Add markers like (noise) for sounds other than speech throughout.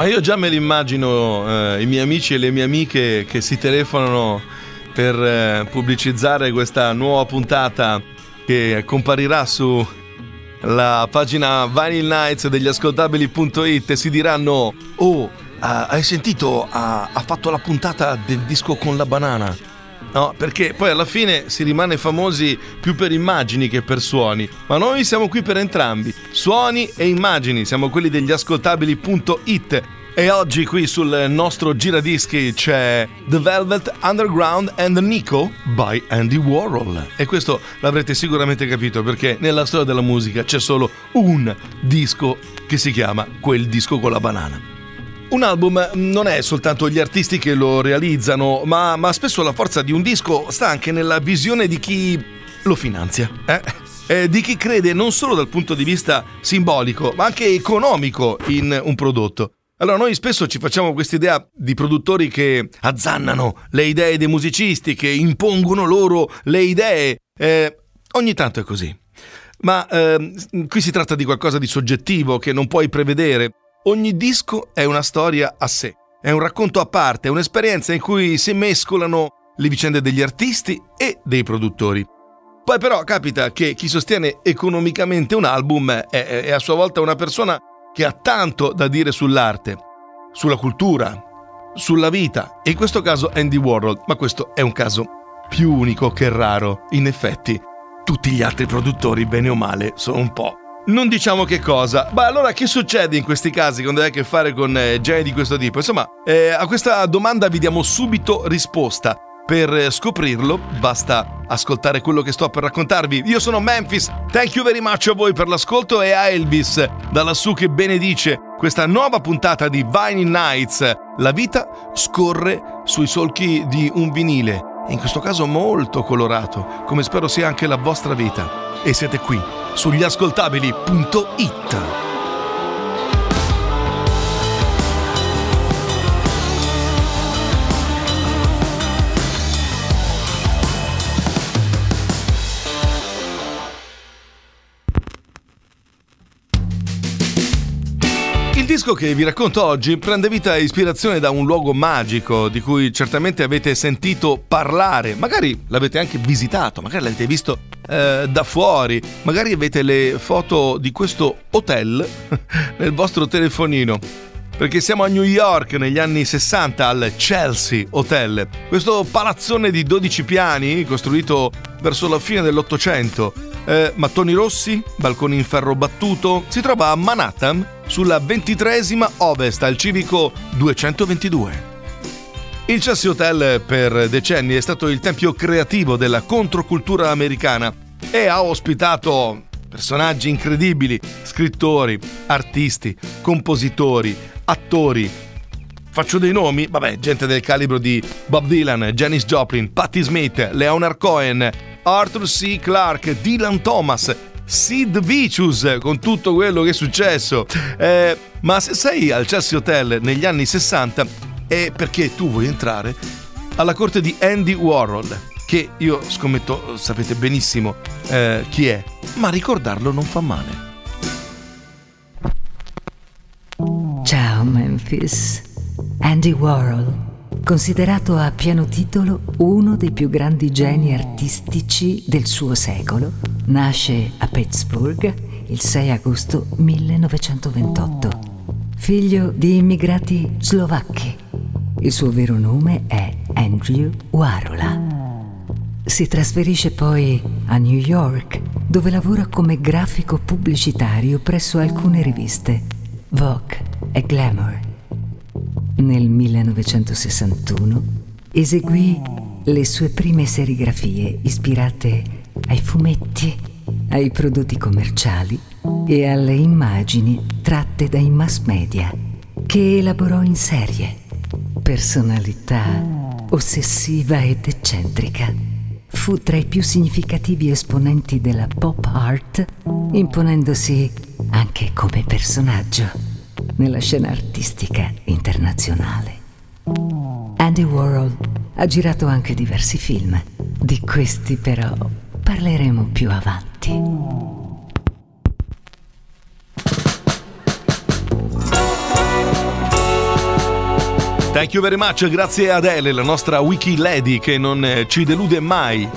Ma io già me l'immagino, eh, i miei amici e le mie amiche che si telefonano per eh, pubblicizzare questa nuova puntata che comparirà su la pagina Vinyl Nights degli ascoltabili.it e si diranno Oh, uh, hai sentito? Ha, ha fatto la puntata del disco con la banana. No, perché poi alla fine si rimane famosi più per immagini che per suoni. Ma noi siamo qui per entrambi, suoni e immagini, siamo quelli degli ascoltabili.it. E oggi qui sul nostro giradischi c'è The Velvet Underground and Nico by Andy Warhol. E questo l'avrete sicuramente capito perché nella storia della musica c'è solo un disco che si chiama Quel disco con la banana. Un album non è soltanto gli artisti che lo realizzano, ma, ma spesso la forza di un disco sta anche nella visione di chi lo finanzia. Eh? Di chi crede non solo dal punto di vista simbolico, ma anche economico in un prodotto. Allora noi spesso ci facciamo questa idea di produttori che azzannano le idee dei musicisti, che impongono loro le idee. Eh, ogni tanto è così. Ma eh, qui si tratta di qualcosa di soggettivo che non puoi prevedere. Ogni disco è una storia a sé, è un racconto a parte, è un'esperienza in cui si mescolano le vicende degli artisti e dei produttori. Poi però capita che chi sostiene economicamente un album è, è a sua volta una persona che ha tanto da dire sull'arte, sulla cultura, sulla vita, e in questo caso Andy Warhol, ma questo è un caso più unico che raro. In effetti, tutti gli altri produttori, bene o male, sono un po' non diciamo che cosa. Ma allora che succede in questi casi quando hai a che fare con eh, geni di questo tipo? Insomma, eh, a questa domanda vi diamo subito risposta. Per scoprirlo basta ascoltare quello che sto per raccontarvi. Io sono Memphis, thank you very much a voi per l'ascolto e a Elvis, da lassù che benedice questa nuova puntata di Vinyl Nights. La vita scorre sui solchi di un vinile, in questo caso molto colorato, come spero sia anche la vostra vita. E siete qui sugli ascoltabili.it. Il disco che vi racconto oggi prende vita e ispirazione da un luogo magico di cui certamente avete sentito parlare, magari l'avete anche visitato, magari l'avete visto eh, da fuori, magari avete le foto di questo hotel (laughs) nel vostro telefonino. Perché siamo a New York negli anni 60 al Chelsea Hotel, questo palazzone di 12 piani costruito verso la fine dell'Ottocento. Eh, mattoni rossi, balconi in ferro battuto, si trova a Manhattan sulla ventitresima ovest al civico 222. Il Chelsea Hotel per decenni è stato il tempio creativo della controcultura americana e ha ospitato personaggi incredibili, scrittori, artisti, compositori, attori. Faccio dei nomi? Vabbè, gente del calibro di Bob Dylan, Janis Joplin, Patti Smith, Leonard Cohen, Arthur C. Clarke, Dylan Thomas, Sid Vicious con tutto quello che è successo. (laughs) Eh, ma se sei al Chelsea Hotel negli anni 60 è perché tu vuoi entrare alla corte di Andy Warhol, che io scommetto sapete benissimo eh, chi è, ma ricordarlo non fa male. Ciao Memphis. Andy Warhol, considerato a pieno titolo uno dei più grandi geni artistici del suo secolo, nasce a Pittsburgh il 6 agosto 1928. Figlio di immigrati slovacchi il suo vero nome è Andrew Warola. Si trasferisce poi a New York, dove lavora come grafico pubblicitario presso alcune riviste, Vogue e Glamour. Nel 1961 eseguì le sue prime serigrafie ispirate ai fumetti, ai prodotti commerciali e alle immagini tratte dai mass media, che elaborò in serie personalità Ossessiva ed eccentrica, fu tra i più significativi esponenti della pop art, imponendosi anche come personaggio nella scena artistica internazionale. Andy Warhol ha girato anche diversi film, di questi però parleremo più avanti. Thank you very much, grazie ad Ele, la nostra wiki lady che non eh, ci delude mai.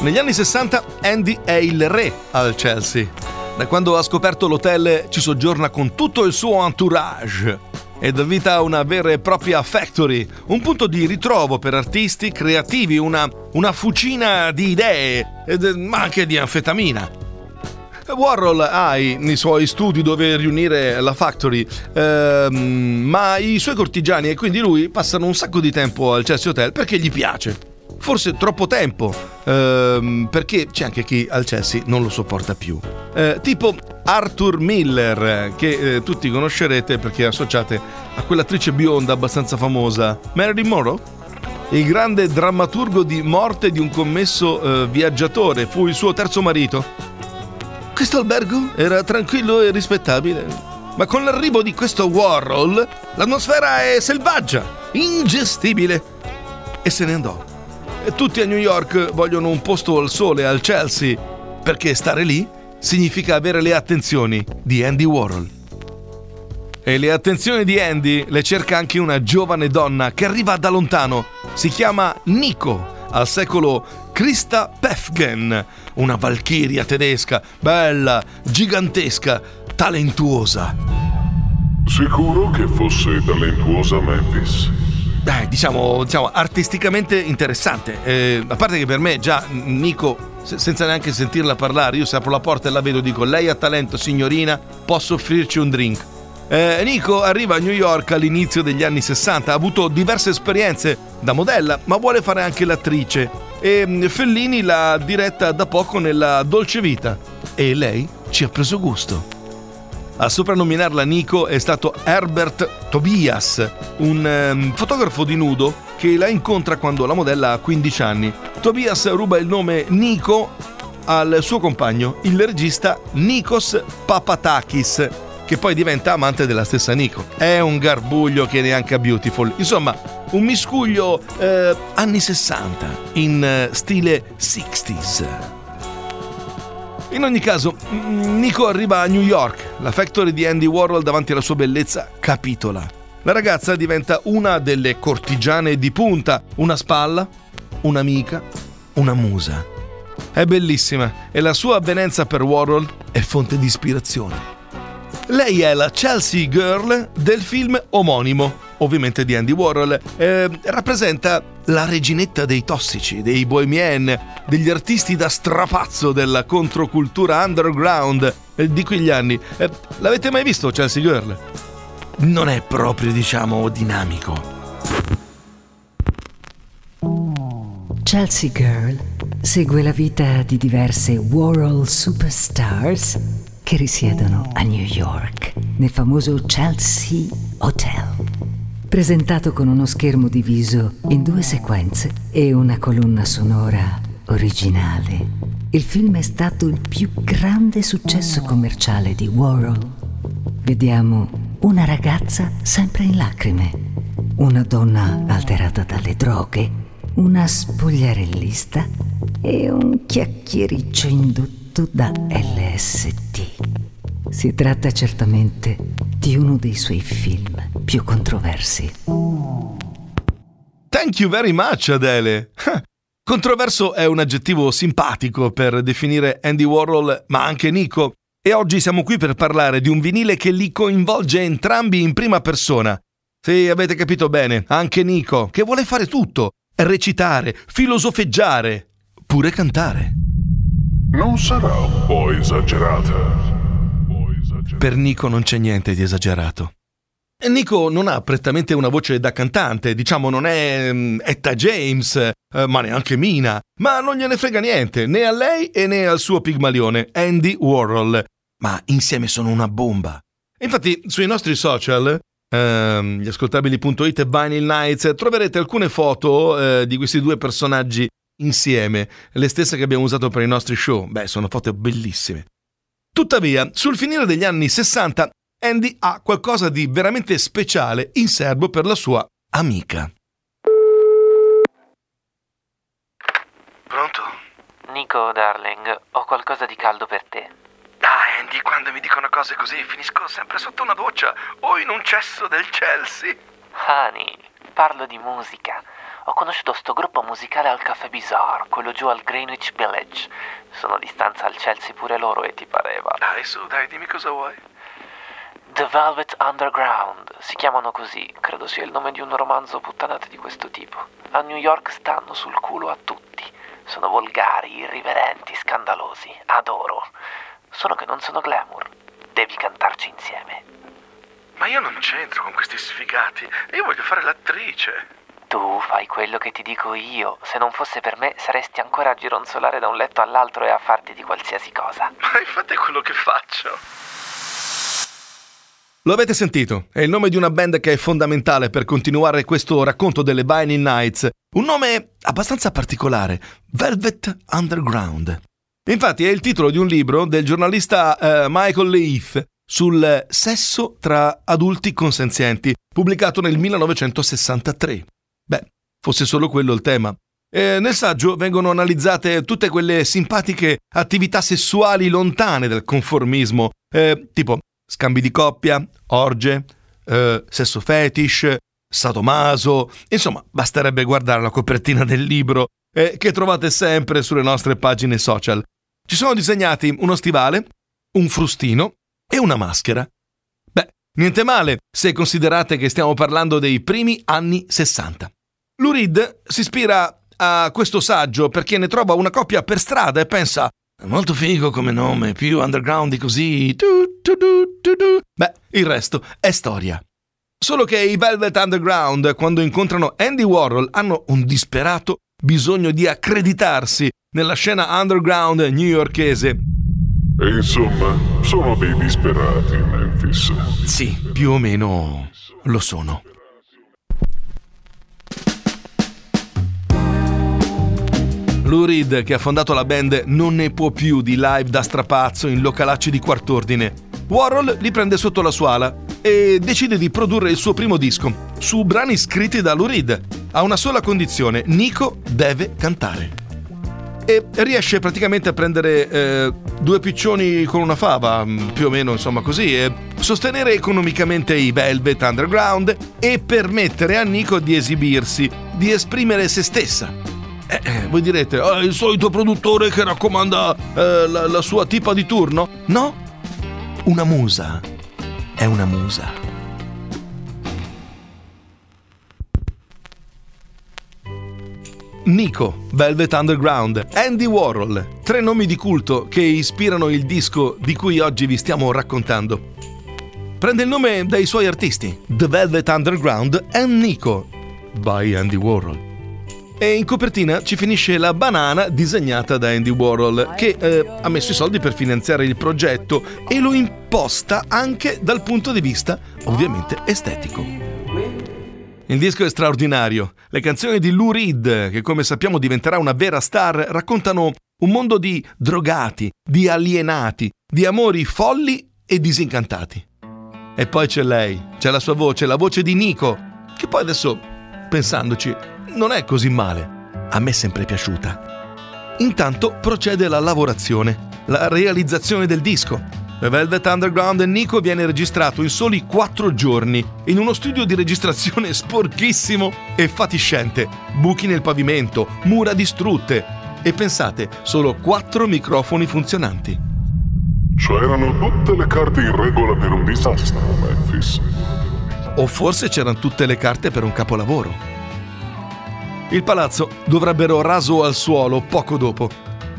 Negli anni 60 Andy è il re al Chelsea. Da quando ha scoperto l'hotel ci soggiorna con tutto il suo entourage e dà vita a una vera e propria factory, un punto di ritrovo per artisti creativi, una, una fucina di idee, ma anche di anfetamina. Warhol ha i, suoi studi dove riunire la factory, ehm, ma i suoi cortigiani e quindi lui passano un sacco di tempo al Chelsea Hotel perché gli piace. Forse troppo tempo, ehm, perché c'è anche chi al Chelsea non lo sopporta più. Eh, tipo Arthur Miller, che eh, tutti conoscerete perché associate a quell'attrice bionda abbastanza famosa, Marilyn Monroe il grande drammaturgo di Morte di un commesso eh, viaggiatore, fu il suo terzo marito. Questo albergo era tranquillo e rispettabile, ma con l'arrivo di questo Warhol l'atmosfera è selvaggia, ingestibile. E se ne andò. E tutti a New York vogliono un posto al sole al Chelsea, perché stare lì significa avere le attenzioni di Andy Warhol. E le attenzioni di Andy le cerca anche una giovane donna che arriva da lontano. Si chiama Nico, al secolo Krista Pefgen, una valchiria tedesca, bella, gigantesca, talentuosa. Sicuro che fosse talentuosa Memphis? Beh, diciamo, diciamo artisticamente interessante. Eh, a parte che per me già Nico, se, senza neanche sentirla parlare, io se apro la porta e la vedo dico lei ha talento signorina, posso offrirci un drink. Eh, Nico arriva a New York all'inizio degli anni 60, ha avuto diverse esperienze da modella, ma vuole fare anche l'attrice. E mm, Fellini l'ha diretta da poco nella Dolce Vita e lei ci ha preso gusto. A soprannominarla Nico è stato Herbert Tobias, un um, fotografo di nudo che la incontra quando la modella ha 15 anni. Tobias ruba il nome Nico al suo compagno, il regista Nikos Papatakis, che poi diventa amante della stessa Nico. È un garbuglio che neanche a Beautiful. Insomma, un miscuglio eh, anni 60 in eh, stile 60s. In ogni caso, mm, Nico arriva a New York. La factory di Andy Warhol davanti alla sua bellezza capitola. La ragazza diventa una delle cortigiane di punta, una spalla, un'amica, una musa. È bellissima e la sua avvenenza per Warhol è fonte di ispirazione. Lei è la Chelsea Girl del film omonimo, ovviamente di Andy Warhol. Eh, rappresenta la reginetta dei tossici, dei bohemien, degli artisti da strapazzo della controcultura underground eh, di quegli anni. Eh, l'avete mai visto Chelsea Girl? Non è proprio, diciamo, dinamico. Chelsea Girl segue la vita di diverse Warhol superstars che risiedono a New York, nel famoso Chelsea Hotel. Presentato con uno schermo diviso in due sequenze e una colonna sonora originale, il film è stato il più grande successo commerciale di Warhol. Vediamo una ragazza sempre in lacrime, una donna alterata dalle droghe, una spogliarellista e un chiacchiericcio indotto prodotto da LST. Si tratta certamente di uno dei suoi film più controversi. Thank you very much, Adele. Controverso è un aggettivo simpatico per definire Andy Warhol, ma anche Nico. E oggi siamo qui per parlare di un vinile che li coinvolge entrambi in prima persona. Sì, avete capito bene, anche Nico, che vuole fare tutto, recitare, filosofeggiare, pure cantare. Non sarà un po' esagerata? Per Nico non c'è niente di esagerato. Nico non ha prettamente una voce da cantante, diciamo non è um, Etta James, uh, ma neanche Mina, ma non gliene frega niente, né a lei e né al suo pigmalione, Andy Warhol. Ma insieme sono una bomba. Infatti sui nostri social ehm, gli e Vinyl Nights, troverete alcune foto eh, di questi due personaggi insieme, le stesse che abbiamo usato per i nostri show. Beh, sono foto bellissime. Tuttavia, sul finire degli anni 60, Andy ha qualcosa di veramente speciale in serbo per la sua amica. Pronto? Nico, darling, ho qualcosa di caldo per te. Ah, Andy, quando mi dicono cose così finisco sempre sotto una doccia o in un cesso del Chelsea. Honey, parlo di musica. Ho conosciuto sto gruppo musicale al Café Bizarre, quello giù al Greenwich Village. Sono di stanza al Chelsea pure loro e ti pareva. Dai, su, dai, dimmi cosa vuoi. The Velvet Underground, si chiamano così, credo sia il nome di un romanzo puttanate di questo tipo. A New York stanno sul culo a tutti. Sono volgari, irriverenti, scandalosi. Adoro. Solo che non sono glamour. Devi cantarci insieme. Ma io non c'entro con questi sfigati. Io voglio fare l'attrice. Tu fai quello che ti dico io. Se non fosse per me, saresti ancora a gironzolare da un letto all'altro e a farti di qualsiasi cosa. Ma infatti è quello che faccio. Lo avete sentito? È il nome di una band che è fondamentale per continuare questo racconto delle Vinyl Nights. Un nome abbastanza particolare, Velvet Underground. Infatti è il titolo di un libro del giornalista eh, Michael Leith sul sesso tra adulti consenzienti, pubblicato nel 1963. Fosse solo quello il tema. E nel saggio vengono analizzate tutte quelle simpatiche attività sessuali lontane dal conformismo, eh, tipo scambi di coppia, orge, eh, sesso fetish, sadomaso, insomma, basterebbe guardare la copertina del libro eh, che trovate sempre sulle nostre pagine social. Ci sono disegnati uno stivale, un frustino e una maschera. Beh, niente male se considerate che stiamo parlando dei primi anni 60. Lurid si ispira a questo saggio perché ne trova una coppia per strada e pensa molto figo come nome, più underground di così. Tu, tu, tu, Beh, il resto è storia. Solo che i Velvet Underground, quando incontrano Andy Warhol, hanno un disperato bisogno di accreditarsi nella scena underground newyorkese. E insomma, sono dei disperati, Memphis. Sì, più o meno lo sono. Lou Reed, che ha fondato la band, non ne può più di live da strapazzo in localacci di quart'ordine. Warhol li prende sotto la sua ala e decide di produrre il suo primo disco, su brani scritti da Lou Reed. Ha una sola condizione, Nico deve cantare. E riesce praticamente a prendere eh, due piccioni con una fava, mm, più o meno insomma così, e sostenere economicamente i Velvet Underground e permettere a Nico di esibirsi, di esprimere se stessa. Eh, eh, voi direte, oh, il solito produttore che raccomanda eh, la, la sua tipa di turno? No, una musa è una musa. Nico, Velvet Underground, Andy Warhol, tre nomi di culto che ispirano il disco di cui oggi vi stiamo raccontando. Prende il nome dai suoi artisti, The Velvet Underground e Nico, by Andy Warhol. E in copertina ci finisce la banana disegnata da Andy Warhol, che eh, ha messo i soldi per finanziare il progetto e lo imposta anche dal punto di vista ovviamente estetico. Il disco è straordinario. Le canzoni di Lou Reed, che come sappiamo diventerà una vera star, raccontano un mondo di drogati, di alienati, di amori folli e disincantati. E poi c'è lei, c'è la sua voce, la voce di Nico, che poi adesso, pensandoci, non è così male. A me è sempre piaciuta. Intanto procede la lavorazione, la realizzazione del disco. The Velvet Underground e Nico viene registrato in soli quattro giorni in uno studio di registrazione (laughs) sporchissimo e fatiscente, buchi nel pavimento, mura distrutte e pensate, solo quattro microfoni funzionanti. Cioè erano tutte le carte in regola per un disastro, Memphis. O forse c'erano tutte le carte per un capolavoro. Il palazzo dovrebbero raso al suolo poco dopo.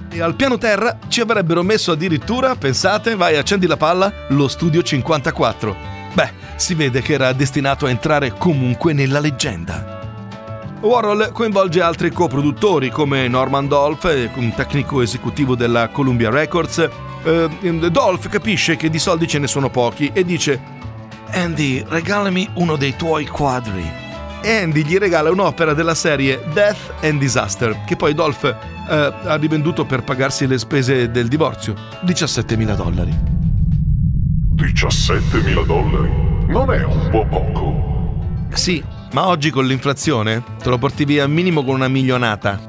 E al piano terra ci avrebbero messo addirittura, pensate, vai accendi la palla, lo studio 54. Beh, si vede che era destinato a entrare comunque nella leggenda. Warhol coinvolge altri coproduttori come Norman Dolph, un tecnico esecutivo della Columbia Records. Eh, Dolph capisce che di soldi ce ne sono pochi e dice Andy, regalami uno dei tuoi quadri. E Andy gli regala un'opera della serie Death and Disaster, che poi Dolph eh, ha rivenduto per pagarsi le spese del divorzio. 17.000 dollari. 17.000 dollari? Non è un po' poco. Sì, ma oggi con l'inflazione te lo porti via minimo con una milionata.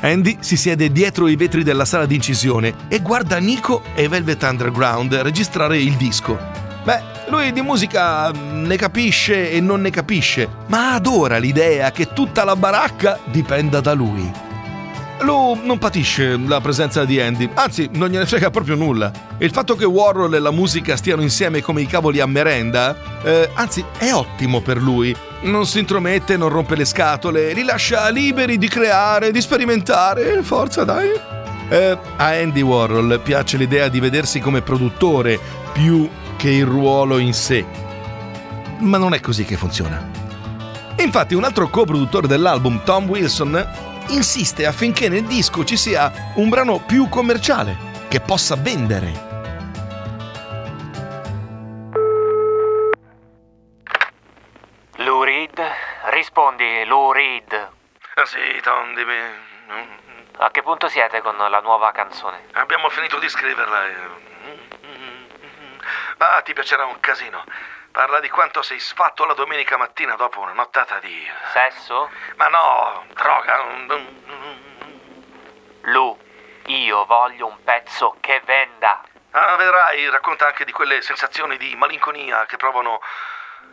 Andy si siede dietro i vetri della sala d'incisione e guarda Nico e Velvet Underground registrare il disco. Beh, lui di musica ne capisce e non ne capisce, ma adora l'idea che tutta la baracca dipenda da lui. Lui non patisce la presenza di Andy, anzi non gliene frega proprio nulla. Il fatto che Warhol e la musica stiano insieme come i cavoli a merenda, eh, anzi è ottimo per lui. Non si intromette, non rompe le scatole, li lascia liberi di creare, di sperimentare, forza dai. Eh, a Andy Warhol piace l'idea di vedersi come produttore più che il ruolo in sé. Ma non è così che funziona. Infatti un altro co-produttore dell'album, Tom Wilson, insiste affinché nel disco ci sia un brano più commerciale, che possa vendere. Lou Reed? Rispondi, Lou Reed. Ah sì, Tom, dimmi. A che punto siete con la nuova canzone? Abbiamo finito di scriverla. Ah, ti piacerà un casino. Parla di quanto sei sfatto la domenica mattina dopo una nottata di... Sesso? Ma no, droga. Lu, io voglio un pezzo che venda. Ah, vedrai, racconta anche di quelle sensazioni di malinconia che provano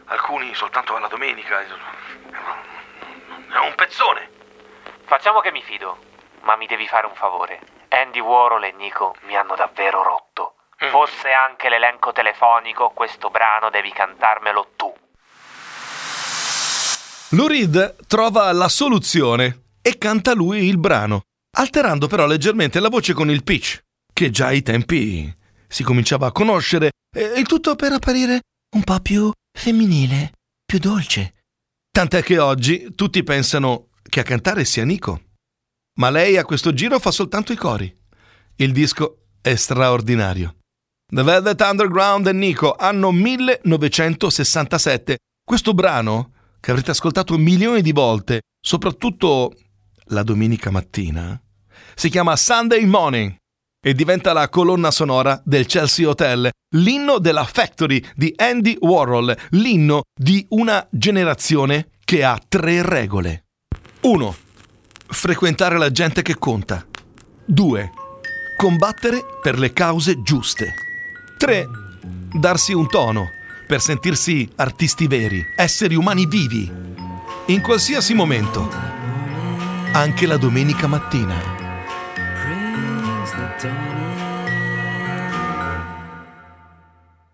alcuni soltanto alla domenica. È un pezzone. Facciamo che mi fido, ma mi devi fare un favore. Andy Warhol e Nico mi hanno davvero rotto. Fosse anche l'elenco telefonico, questo brano devi cantarmelo tu. Lou Reed trova la soluzione e canta lui il brano, alterando però leggermente la voce con il pitch, che già ai tempi si cominciava a conoscere, e il tutto per apparire un po' più femminile, più dolce. Tant'è che oggi tutti pensano che a cantare sia Nico. Ma lei a questo giro fa soltanto i cori. Il disco è straordinario. The Velvet Underground e Nico, anno 1967. Questo brano, che avrete ascoltato milioni di volte, soprattutto la domenica mattina, si chiama Sunday Morning e diventa la colonna sonora del Chelsea Hotel, l'inno della Factory di Andy Warhol, l'inno di una generazione che ha tre regole. 1. Frequentare la gente che conta. 2. Combattere per le cause giuste. 3. Darsi un tono per sentirsi artisti veri, esseri umani vivi, in qualsiasi momento, anche la domenica mattina.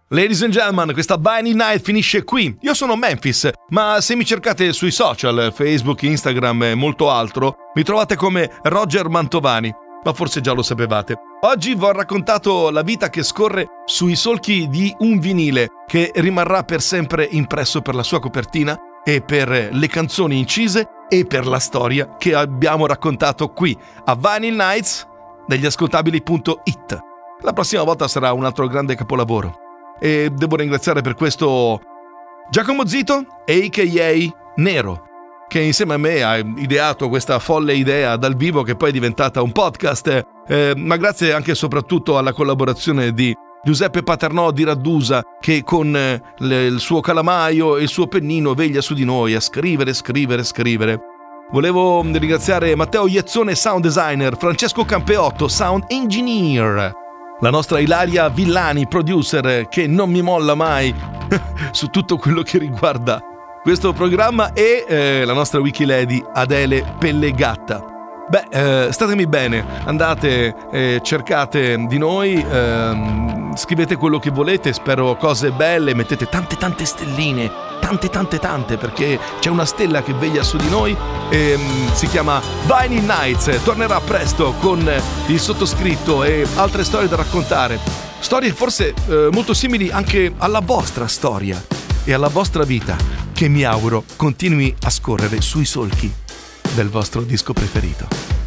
Ladies and gentlemen, questa Vinyl Night finisce qui. Io sono Memphis, ma se mi cercate sui social, Facebook, Instagram e molto altro, mi trovate come Roger Mantovani ma forse già lo sapevate. Oggi vi ho raccontato la vita che scorre sui solchi di un vinile che rimarrà per sempre impresso per la sua copertina e per le canzoni incise e per la storia che abbiamo raccontato qui a Vinyl Nights degli ascoltabili.it. La prossima volta sarà un altro grande capolavoro. E devo ringraziare per questo Giacomo Zito, a.k.a. Nero, che insieme a me ha ideato questa folle idea dal vivo che poi è diventata un podcast, eh, ma grazie anche e soprattutto alla collaborazione di Giuseppe Paternò di Raddusa che con eh, le, il suo calamaio e il suo pennino veglia su di noi a scrivere, scrivere, scrivere. Volevo ringraziare Matteo Iezzone, sound designer, Francesco Campeotto, sound engineer, la nostra Ilaria Villani, producer, che non mi molla mai (laughs) su tutto quello che riguarda questo programma e eh, la nostra Wikilady Adele Pellegatta. Beh, eh, statemi bene, andate, eh, cercate di noi, ehm, scrivete quello che volete, spero cose belle, mettete tante tante stelline, tante tante tante, perché c'è una stella che veglia su di noi, ehm, si chiama Vinyl Nights, tornerà presto con il sottoscritto e altre storie da raccontare. Storie forse eh, molto simili anche alla vostra storia e alla vostra vita, che mi auguro continui a scorrere sui solchi del vostro disco preferito.